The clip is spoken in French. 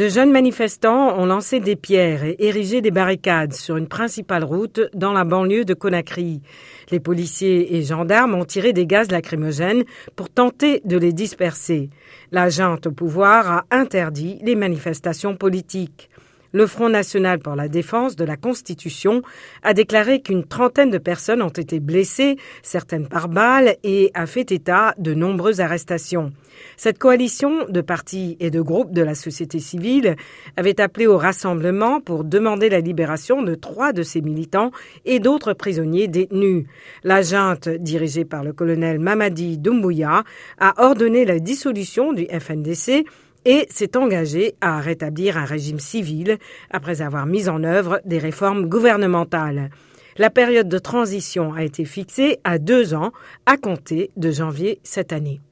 De jeunes manifestants ont lancé des pierres et érigé des barricades sur une principale route dans la banlieue de Conakry. Les policiers et gendarmes ont tiré des gaz lacrymogènes pour tenter de les disperser. La junte au pouvoir a interdit les manifestations politiques. Le Front national pour la défense de la Constitution a déclaré qu'une trentaine de personnes ont été blessées, certaines par balles, et a fait état de nombreuses arrestations. Cette coalition de partis et de groupes de la société civile avait appelé au rassemblement pour demander la libération de trois de ses militants et d'autres prisonniers détenus. La junte, dirigée par le colonel Mamadi Doumbouya, a ordonné la dissolution du FNDC et s'est engagé à rétablir un régime civil après avoir mis en œuvre des réformes gouvernementales. La période de transition a été fixée à deux ans à compter de janvier cette année.